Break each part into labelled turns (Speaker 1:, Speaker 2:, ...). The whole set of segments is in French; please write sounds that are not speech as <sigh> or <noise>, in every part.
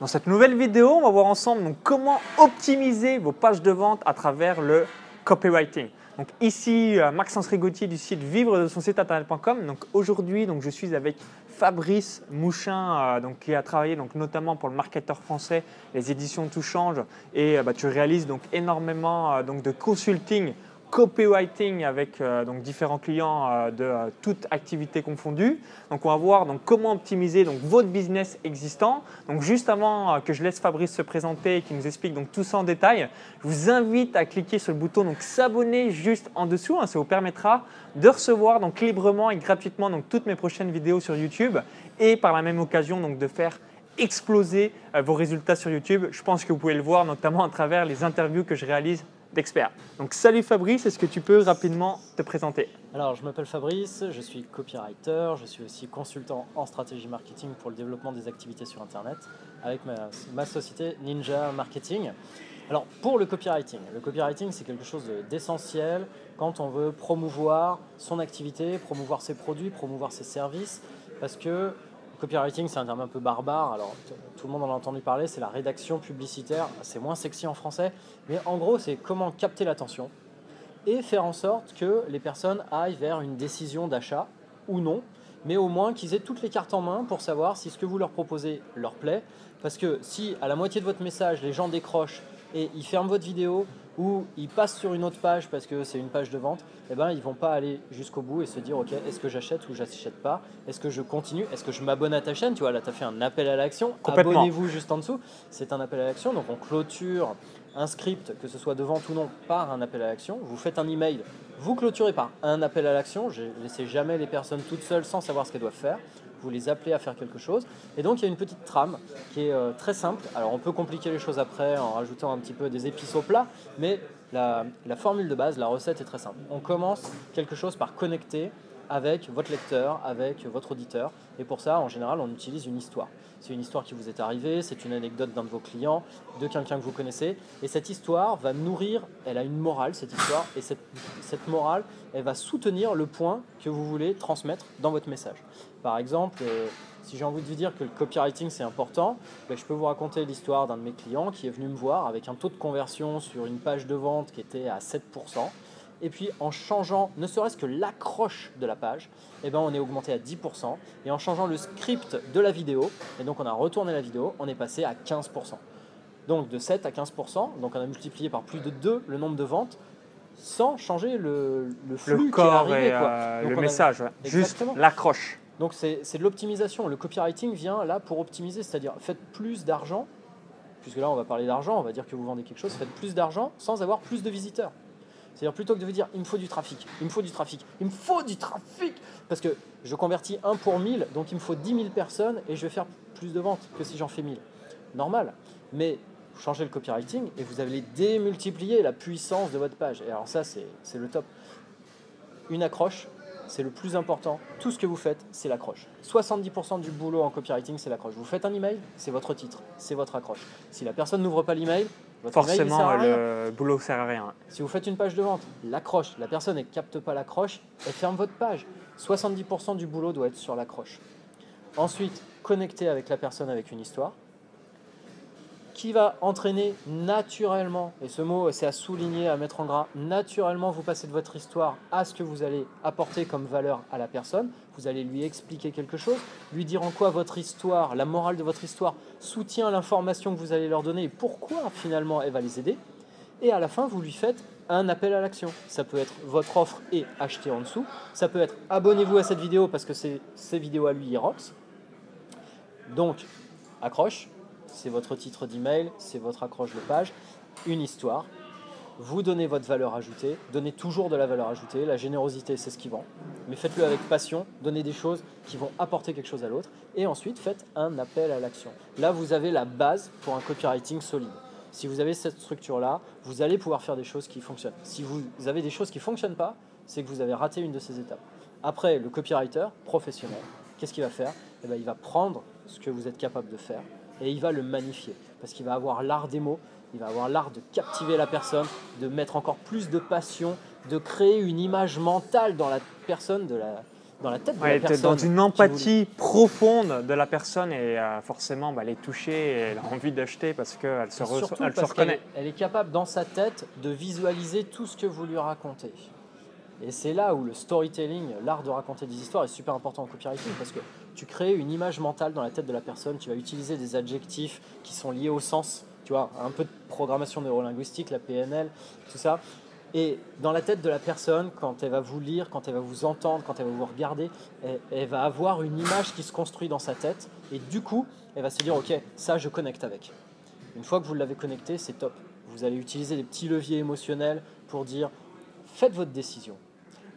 Speaker 1: Dans cette nouvelle vidéo, on va voir ensemble comment optimiser vos pages de vente à travers le copywriting. Donc ici, euh, Maxence Rigotier du site vivre de son site internet.com. Donc aujourd'hui, donc je suis avec Fabrice Mouchin, euh, donc, qui a travaillé donc, notamment pour le marketeur français, les éditions Tout Change, et euh, bah, tu réalises donc énormément donc, de consulting copywriting avec euh, donc différents clients euh, de euh, toute activité confondue. Donc on va voir donc comment optimiser donc votre business existant. Donc juste avant que je laisse Fabrice se présenter et qu'il nous explique donc tout ça en détail, je vous invite à cliquer sur le bouton donc s'abonner juste en dessous. Hein. ça vous permettra de recevoir donc librement et gratuitement donc toutes mes prochaines vidéos sur YouTube et par la même occasion donc de faire exploser vos résultats sur YouTube. Je pense que vous pouvez le voir notamment à travers les interviews que je réalise d'experts. Donc salut Fabrice, est-ce que tu peux rapidement te présenter?
Speaker 2: Alors je m'appelle Fabrice, je suis copywriter, je suis aussi consultant en stratégie marketing pour le développement des activités sur Internet avec ma, société Ninja Marketing. Alors pour le copywriting, le copywriting c'est quelque chose d'essentiel quand on veut promouvoir son activité, promouvoir ses produits, promouvoir ses services, parce que Copywriting, c'est un terme un peu barbare, alors tout le monde en a entendu parler, c'est la rédaction publicitaire, c'est moins sexy en français, mais en gros, c'est comment capter l'attention et faire en sorte que les personnes aillent vers une décision d'achat ou non, mais au moins qu'ils aient toutes les cartes en main pour savoir si ce que vous leur proposez leur plaît. Parce que si à la moitié de votre message, les gens décrochent et ils ferment votre vidéo ou ils passent sur une autre page parce que c'est une page de vente, eh ben, ils vont pas aller jusqu'au bout et se dire ok est-ce que j'achète ou j'achète pas? Est-ce que je continue? Est-ce que je m'abonne à ta chaîne? Tu vois là tu as fait un appel à l'action. Abonnez-vous juste en dessous. C'est un appel à l'action donc on clôture un script que ce soit de vente ou non par un appel à l'action. Vous faites un email, vous clôturez par un appel à l'action. Je laissez jamais les personnes toutes seules sans savoir ce qu'elles doivent faire vous les appelez à faire quelque chose. Et donc il y a une petite trame qui est euh, très simple. Alors on peut compliquer les choses après en rajoutant un petit peu des épices au plat, mais la, la formule de base, la recette est très simple. On commence quelque chose par connecter avec votre lecteur, avec votre auditeur. Et pour ça, en général, on utilise une histoire. C'est une histoire qui vous est arrivée, c'est une anecdote d'un de vos clients, de quelqu'un que vous connaissez. Et cette histoire va nourrir, elle a une morale, cette histoire, et cette, morale, elle va soutenir le point que vous voulez transmettre dans votre message. Par exemple, euh, si j'ai envie de vous dire que le copywriting c'est important, ben, je peux vous raconter l'histoire d'un de mes clients qui est venu me voir avec un taux de conversion sur une page de vente qui était à 7%. Et puis en changeant ne serait-ce que l'accroche de la page, eh ben, on est augmenté à 10%. Et en changeant le script de la vidéo, et donc on a retourné la vidéo, on est passé à 15%. Donc de 7 à 15%, donc on a multiplié par plus de 2 le nombre de ventes sans changer le, le flux
Speaker 1: le corps qui est arrivé. Euh, le message, juste l'accroche.
Speaker 2: Donc c'est de l'optimisation. Le copywriting vient là pour optimiser, c'est-à-dire faites plus d'argent, puisque là on va parler d'argent, on va dire que vous vendez quelque chose, faites plus d'argent sans avoir plus de visiteurs. C'est-à-dire plutôt que de vous dire il me faut du trafic, il me faut du trafic, il me faut du trafic, parce que je convertis 1 pour 1000, donc il me faut 10 000 personnes et je vais faire plus de ventes que si j'en fais 1000. Normal. Mais vous changez le copywriting et vous allez démultiplier la puissance de votre page. Et alors ça, c'est le top. Une accroche, c'est le plus important. Tout ce que vous faites, c'est l'accroche. 70% du boulot en copywriting, c'est l'accroche. Vous faites un email, c'est votre titre, c'est votre accroche. Si la personne n'ouvre pas l'email, votre
Speaker 1: forcément le boulot sert à rien.
Speaker 2: Si vous faites une page de vente, l'accroche, la personne ne capte pas l'accroche, elle ferme votre page. 70% du boulot doit être sur l'accroche. Ensuite, connecter avec la personne avec une histoire qui va entraîner naturellement, et ce mot c'est à souligner, à mettre en gras, naturellement vous passez de votre histoire à ce que vous allez apporter comme valeur à la personne, vous allez lui expliquer quelque chose, lui dire en quoi votre histoire, la morale de votre histoire soutient l'information que vous allez leur donner et pourquoi finalement elle va les aider, et à la fin vous lui faites un appel à l'action. Ça peut être votre offre et acheter en dessous, ça peut être abonnez-vous à cette vidéo parce que c'est ces vidéos à lui, il Donc, accroche, c'est votre titre d'email, c'est votre accroche de page, une histoire. Vous donnez votre valeur ajoutée, donnez toujours de la valeur ajoutée, la générosité c'est ce qui vend, mais faites-le avec passion, donnez des choses qui vont apporter quelque chose à l'autre, et ensuite faites un appel à l'action. Là vous avez la base pour un copywriting solide. Si vous avez cette structure-là, vous allez pouvoir faire des choses qui fonctionnent. Si vous avez des choses qui ne fonctionnent pas, c'est que vous avez raté une de ces étapes. Après, le copywriter professionnel, qu'est-ce qu'il va faire? Eh bien, Il va prendre ce que vous êtes capable de faire et il va le magnifier parce qu'il va avoir l'art des mots, il va avoir l'art de captiver la personne, de mettre encore plus de passion, de créer une image mentale dans la personne, de la, dans la tête de
Speaker 1: Ouais,
Speaker 2: la personne.
Speaker 1: dans une
Speaker 2: vous-
Speaker 1: empathie profonde de la personne et euh, forcément, bah, elle est touchée et elle a envie d'acheter parce qu'elle se, re- elle reconnaît.
Speaker 2: est, elle est capable dans sa tête de visualiser tout ce que vous lui racontez. Et c'est là où le storytelling, l'art de raconter des histoires, est super important en copywriting parce que tu crées une image mentale dans la tête de la personne. Tu vas utiliser des adjectifs qui sont liés au sens. Tu vois, un peu de programmation neurolinguistique, la PNL, tout ça. Et dans la tête de la personne, quand elle va vous lire, quand elle va vous entendre, quand elle va vous regarder, elle, elle va avoir une image qui se construit dans sa tête. Et du coup, elle va se dire, OK, ça, je connecte avec. Une fois que vous l'avez connecté, c'est top. Vous allez utiliser les petits leviers émotionnels pour dire faites votre décision.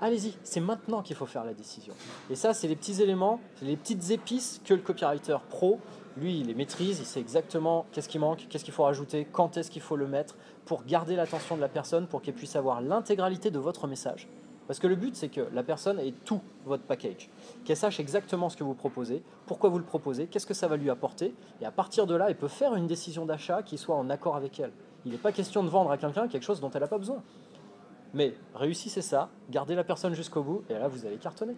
Speaker 2: Allez-y, c'est maintenant qu'il faut faire la décision. Et ça, c'est les petits éléments, les petites épices que le copywriter pro, lui, il les maîtrise, il sait exactement qu'est-ce qui manque, qu'est-ce qu'il faut rajouter, quand est-ce qu'il faut le mettre pour garder l'attention de la personne, pour qu'elle puisse avoir l'intégralité de votre message. Parce que le but, c'est que la personne ait tout votre package, qu'elle sache exactement ce que vous proposez, pourquoi vous le proposez, qu'est-ce que ça va lui apporter, et à partir de là, elle peut faire une décision d'achat qui soit en accord avec elle. Il n'est pas question de vendre à quelqu'un quelque chose dont elle n'a pas besoin. Mais réussissez ça, gardez la personne jusqu'au bout, et là, vous allez cartonner.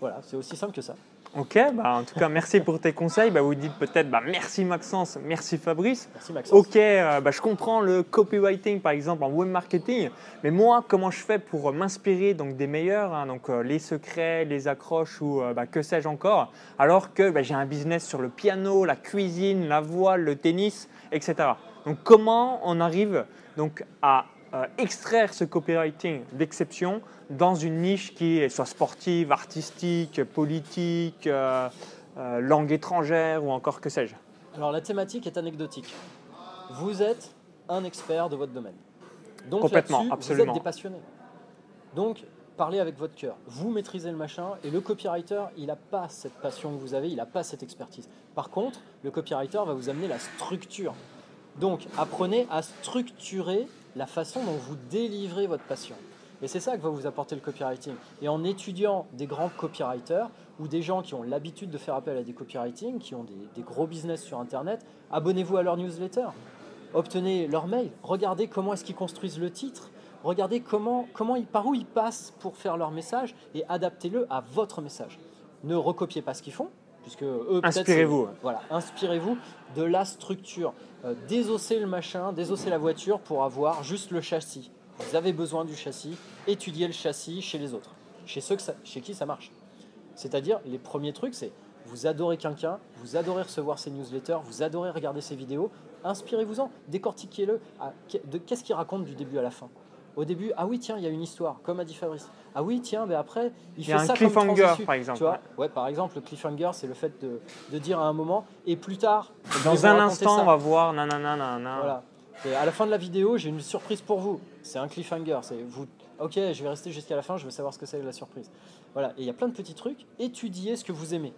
Speaker 2: Voilà, c'est aussi simple que ça.
Speaker 1: Ok, bah, en tout cas, merci pour tes conseils. Bah, vous dites peut-être bah, merci Maxence, merci Fabrice.
Speaker 2: Merci Maxence.
Speaker 1: Ok, euh, bah, je comprends le copywriting par exemple en web marketing, mais moi, comment je fais pour euh, m'inspirer donc des meilleurs, hein, donc euh, les secrets, les accroches ou euh, bah, que sais-je encore, alors que bah, j'ai un business sur le piano, la cuisine, la voile, le tennis, etc. Donc comment on arrive donc à euh, extraire ce copywriting d'exception dans une niche qui est soit sportive, artistique, politique, euh, euh, langue étrangère ou encore que sais-je
Speaker 2: Alors la thématique est anecdotique. Vous êtes un expert de votre domaine. Donc
Speaker 1: Complètement,
Speaker 2: là-dessus, vous
Speaker 1: absolument.
Speaker 2: êtes des passionnés. Donc parlez avec votre cœur. Vous maîtrisez le machin et le copywriter, il n'a pas cette passion que vous avez, il n'a pas cette expertise. Par contre, le copywriter va vous amener la structure. Donc apprenez à structurer la façon dont vous délivrez votre passion. Et c'est ça que va vous apporter le copywriting. Et en étudiant des grands copywriters ou des gens qui ont l'habitude de faire appel à des copywriting, qui ont des, gros business sur Internet, abonnez-vous à leur newsletter, obtenez leur mail, regardez comment est-ce qu'ils construisent le titre, regardez comment, comment ils, par où ils passent pour faire leur message et adaptez-le à votre message. Ne recopiez pas ce qu'ils font, puisque eux,
Speaker 1: Inspirez-vous.
Speaker 2: Voilà, inspirez-vous de la structure. Euh, désossez le machin, désossez la voiture pour avoir juste le châssis. Vous avez besoin du châssis, étudiez le châssis chez les autres, chez ceux que ça- chez qui ça marche. C'est-à-dire, les premiers trucs, c'est vous adorez quelqu'un, vous adorez recevoir ses newsletters, vous adorez regarder ses vidéos, inspirez-vous-en, décortiquez-le. à- de- Qu'est-ce qu'il raconte du début à la fin? Au début, ah oui, tiens, il y a une histoire, comme a dit Fabrice. Ah oui, tiens, mais après, il,
Speaker 1: Il y
Speaker 2: fait
Speaker 1: a un
Speaker 2: ça
Speaker 1: cliffhanger, par exemple.
Speaker 2: Tu vois ouais, par exemple, le cliffhanger, c'est le fait de, de dire à un moment, et plus tard,
Speaker 1: Dans un instant,
Speaker 2: ça.
Speaker 1: on va voir nanana nanana.
Speaker 2: Voilà. Et à la fin de la vidéo, j'ai une surprise pour vous. C'est un cliffhanger. C'est vous. Ok, je vais rester jusqu'à la fin. Je veux savoir ce que c'est la surprise. Voilà. Et il y a plein de petits trucs. Étudiez ce que vous aimez.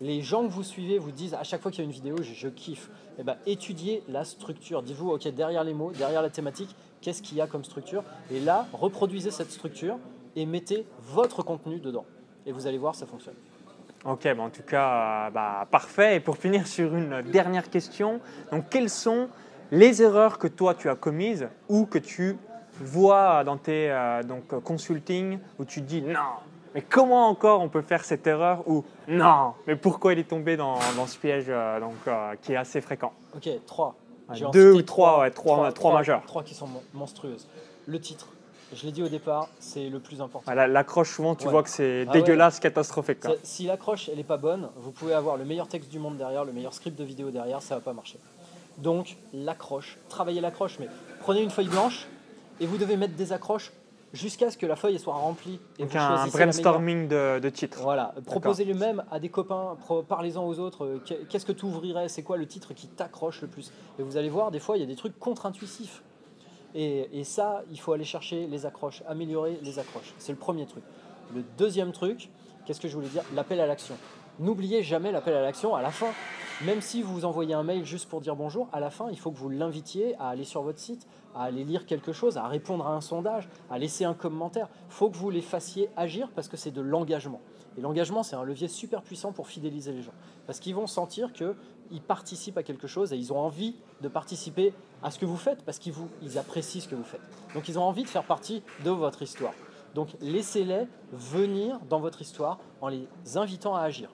Speaker 2: Les gens que vous suivez vous disent à chaque fois qu'il y a une vidéo, je, je kiffe. Et ben, étudiez la structure. Dites-vous, ok, derrière les mots, derrière la thématique, qu'est-ce qu'il y a comme structure? Et là, reproduisez cette structure et mettez votre contenu dedans. Et vous allez voir, ça fonctionne.
Speaker 1: Ok, bah, en tout cas, euh, bah, parfait. Et pour finir <laughs> sur une dernière question, donc quelles sont les erreurs que toi tu as commises ou que tu vois dans tes euh, donc, consulting où tu dis non, mais comment encore on peut faire cette erreur ou non, mais pourquoi il est tombé dans, dans ce piège euh, donc, qui est assez fréquent?
Speaker 2: Ok, trois.
Speaker 1: Deux ou trois, ouais, trois- trois majeures.
Speaker 2: Trois qui sont mon- monstrueuses. Le titre, je l'ai dit au départ, c'est le plus important.
Speaker 1: Voilà, L'accroche, souvent, tu
Speaker 2: Ouais.
Speaker 1: vois que c'est
Speaker 2: Ah ouais.
Speaker 1: dégueulasse, catastrophique. quoi.
Speaker 2: Si l'accroche elle est pas bonne, vous pouvez avoir le meilleur texte du monde derrière, le meilleur script de vidéo derrière, ça va pas marcher. Donc l'accroche, travaillez l'accroche, mais prenez une feuille blanche et vous devez mettre des accroches jusqu'à ce que la feuille soit remplie. Et
Speaker 1: Donc
Speaker 2: vous
Speaker 1: un brainstorming de, de titres.
Speaker 2: Voilà, proposez-le même à des copains, parlez-en aux autres, euh, qu'est- qu'est-ce que tu ouvrirais, c'est quoi le titre qui t'accroche le plus? Et vous allez voir, des fois, il y a des trucs contre-intuitifs. Et, ça, il faut aller chercher les accroches, améliorer les accroches. C'est le premier truc. Le deuxième truc, qu'est-ce que je voulais dire? L'appel à l'action. N'oubliez jamais l'appel à l'action à la fin. Même si vous envoyez un mail juste pour dire bonjour, à la fin, il faut que vous l'invitiez à aller sur votre site, à aller lire quelque chose, à répondre à un sondage, à laisser un commentaire. Il faut que vous les fassiez agir parce que c'est de l'engagement. Et l'engagement, c'est un levier super puissant pour fidéliser les gens. Parce qu'ils vont sentir qu'ils participent à quelque chose et ils ont envie de participer à ce que vous faites parce qu'ils vous, ils apprécient ce que vous faites. Donc ils ont envie de faire partie de votre histoire. Donc laissez-les venir dans votre histoire en les invitant à agir.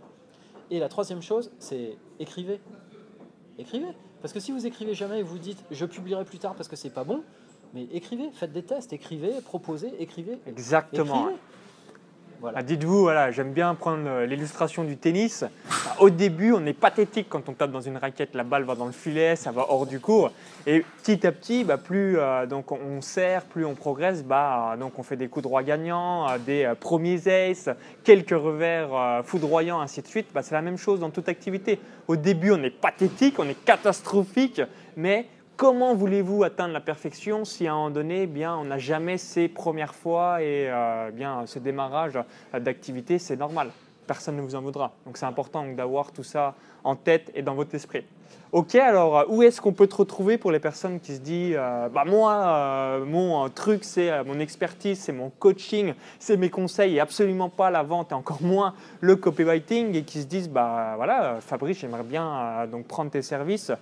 Speaker 2: Et la troisième chose, c'est écrivez. Écrivez. Parce que si vous écrivez jamais et vous dites je publierai plus tard parce que c'est pas bon, mais écrivez, faites des tests, écrivez, proposez, écrivez.
Speaker 1: Exactement. Ah, dites-vous, voilà, j'aime bien prendre euh, l'illustration du tennis. Bah, au début, on est pathétique quand on tape dans une raquette, la balle va dans le filet, ça va hors du cours. Et petit à petit, bah, plus euh, donc on sert, plus on progresse, bah, euh, donc on fait des coups droits gagnants, des premiers aces, quelques revers foudroyants, ainsi de suite. Bah, c'est la même chose dans toute activité. Au début, on est pathétique, on est catastrophique, mais comment voulez-vous atteindre la perfection si à un moment donné, eh bien, on n'a jamais ces premières fois et euh, bien, ce démarrage d'activité, c'est normal? Personne ne vous en voudra. Donc c'est important d'avoir tout ça en tête et dans votre esprit. Ok, alors euh, où est-ce qu'on peut te retrouver pour les personnes qui se disent euh, bah moi, euh, mon truc, c'est mon expertise, c'est mon coaching, c'est mes conseils et absolument pas la vente et encore moins le copywriting et qui se disent bah voilà, Fabrice, j'aimerais bien donc prendre tes services.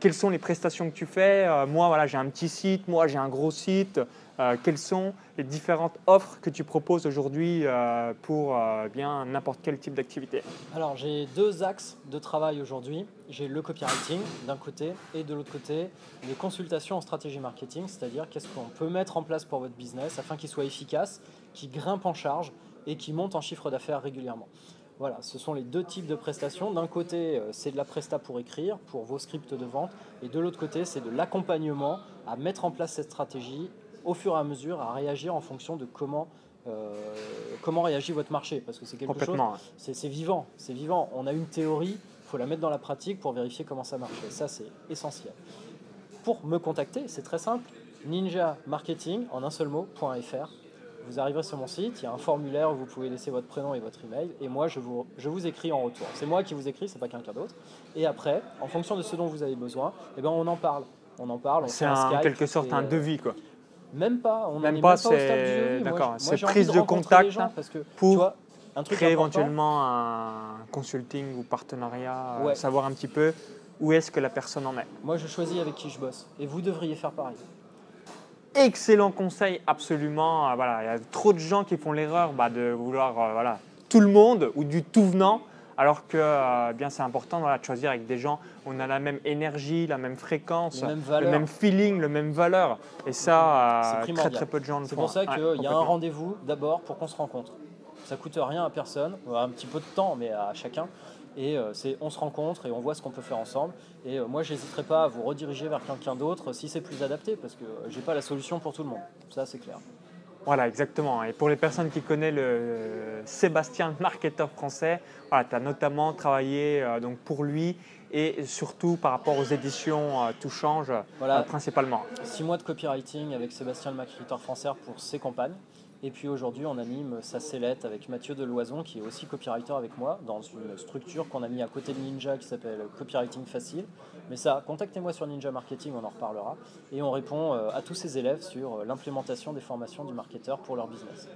Speaker 1: quelles sont les prestations que tu fais? Moi, voilà, j'ai un petit site, moi, j'ai un gros site. Euh, quelles sont les différentes offres que tu proposes aujourd'hui euh, pour euh, bien n'importe quel type d'activité?
Speaker 2: Alors j'ai deux axes de travail aujourd'hui. J'ai le copywriting d'un côté et de l'autre côté les consultations en stratégie marketing, c'est-à-dire qu'est-ce qu'on peut mettre en place pour votre business afin qu'il soit efficace, qu'il grimpe en charge et qu'il monte en chiffre d'affaires régulièrement. Voilà, ce sont les deux types de prestations. D'un côté, c'est de la presta pour écrire, pour vos scripts de vente, et de l'autre côté, c'est de l'accompagnement à mettre en place cette stratégie au fur et à mesure à réagir en fonction de comment, euh, comment réagit votre marché. Parce que c'est quelque chose, c'est vivant, c'est vivant. On a une théorie, il faut la mettre dans la pratique pour vérifier comment ça marche. Et ça, c'est essentiel. Pour me contacter, c'est très simple. Ninja Marketing en un seul mot.fr. Vous arriverez sur mon site, il y a un formulaire où vous pouvez laisser votre prénom et votre email, et moi je vous, je vous écris en retour. C'est moi qui vous écris, c'est pas quelqu'un d'autre. Et après, en fonction de ce dont vous avez besoin, eh ben on en parle. On en parle.
Speaker 1: C'est en quelque sorte un devis quoi.
Speaker 2: Même pas,
Speaker 1: on même pas, c'est d'accord, c'est prise de contact parce que, pour un truc créer éventuellement un consulting ou partenariat, euh, savoir un petit peu où est-ce que la personne en est.
Speaker 2: Moi, je choisis avec qui je bosse et vous devriez faire pareil.
Speaker 1: Excellent conseil, absolument. Euh, voilà, il y a trop de gens qui font l'erreur bah, de vouloir euh, voilà, tout le monde ou du tout venant alors que euh, bien c'est important de choisir avec des gens où on a la même énergie, la même fréquence, le même feeling, le même valeur. Et ça, euh, très très peu de gens le
Speaker 2: font. C'est pour ça qu'il y a un rendez-vous d'abord pour qu'on se rencontre. Ça coûte rien à personne, un petit peu de temps, mais à chacun. Et euh, c'est on se rencontre et on voit ce qu'on peut faire ensemble. Et moi, je n'hésiterai pas à vous rediriger vers quelqu'un d'autre si c'est plus adapté, parce que j'ai pas la solution pour tout le monde. Ça, c'est clair.
Speaker 1: Voilà, exactement. Et pour les personnes qui connaissent le Sébastien, marketeur français, voilà, tu as notamment travaillé euh, donc pour lui et surtout par rapport aux éditions euh, Tout change voilà. Euh, principalement.
Speaker 2: Six mois de copywriting avec Sébastien, le marketeur français, pour ses campagnes. Et puis aujourd'hui, on anime sa sellette avec Mathieu Deloison, qui est aussi copywriter avec moi, dans une structure qu'on a mis à côté de Ninja qui s'appelle Copywriting Facile. Mais ça, contactez-moi sur Ninja Marketing, on en reparlera. Et on répond euh, à tous ces élèves sur euh, l'implémentation des formations du marketeur pour leur business.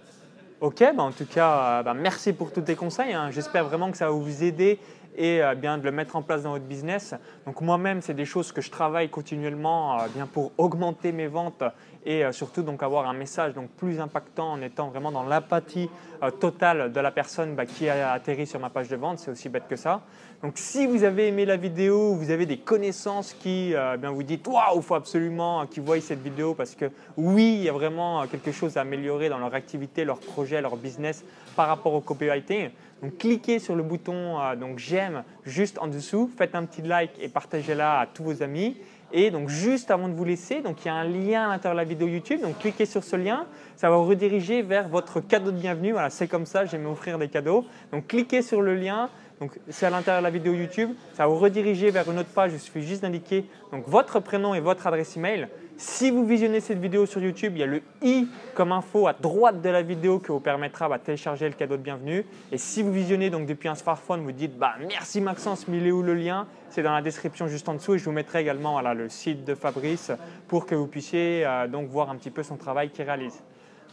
Speaker 1: Ok, bah en tout cas, euh, bah merci pour tous tes conseils. Hein. J'espère vraiment que ça va vous aider et bien de le mettre en place dans votre business. Donc moi-même, c'est des choses que je travaille continuellement bien pour augmenter mes ventes et euh, surtout donc avoir un message donc plus impactant en étant vraiment dans l'apathie euh, totale de la personne bah, qui a atterri sur ma page de vente. C'est aussi bête que ça. Donc si vous avez aimé la vidéo, vous avez des connaissances qui euh, bien vous dites waouh, il faut absolument qu'ils voient cette vidéo parce que oui, il y a vraiment quelque chose à améliorer dans leur activité, leur projet, leur business par rapport au copywriting. Donc cliquez sur le bouton donc j'aime juste en dessous, faites un petit like et partagez-la à tous vos amis. Et donc juste avant de vous laisser, donc il y a un lien à l'intérieur de la vidéo YouTube. Donc cliquez sur ce lien, ça va vous rediriger vers votre cadeau de bienvenue. Voilà, c'est comme ça, j'aime offrir des cadeaux. Donc cliquez sur le lien. Donc c'est à l'intérieur de la vidéo YouTube, ça va vous rediriger vers une autre page. Il suffit juste d'indiquer donc votre prénom et votre adresse email. Si vous visionnez cette vidéo sur YouTube, il y a le i comme info à droite de la vidéo qui vous permettra de bah, télécharger le cadeau de bienvenue. Et si vous visionnez donc depuis un smartphone, vous dites bah, merci Maxence, mais il est où le lien? C'est dans la description juste en dessous et je vous mettrai également le site de Fabrice pour que vous puissiez euh, donc voir un petit peu son travail qu'il réalise.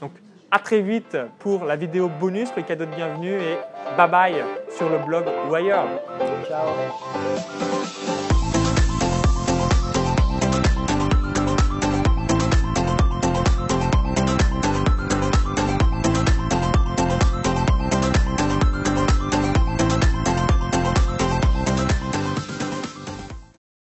Speaker 1: Donc à très vite pour la vidéo bonus, le cadeau de bienvenue et bye bye sur le blog Wire. Ciao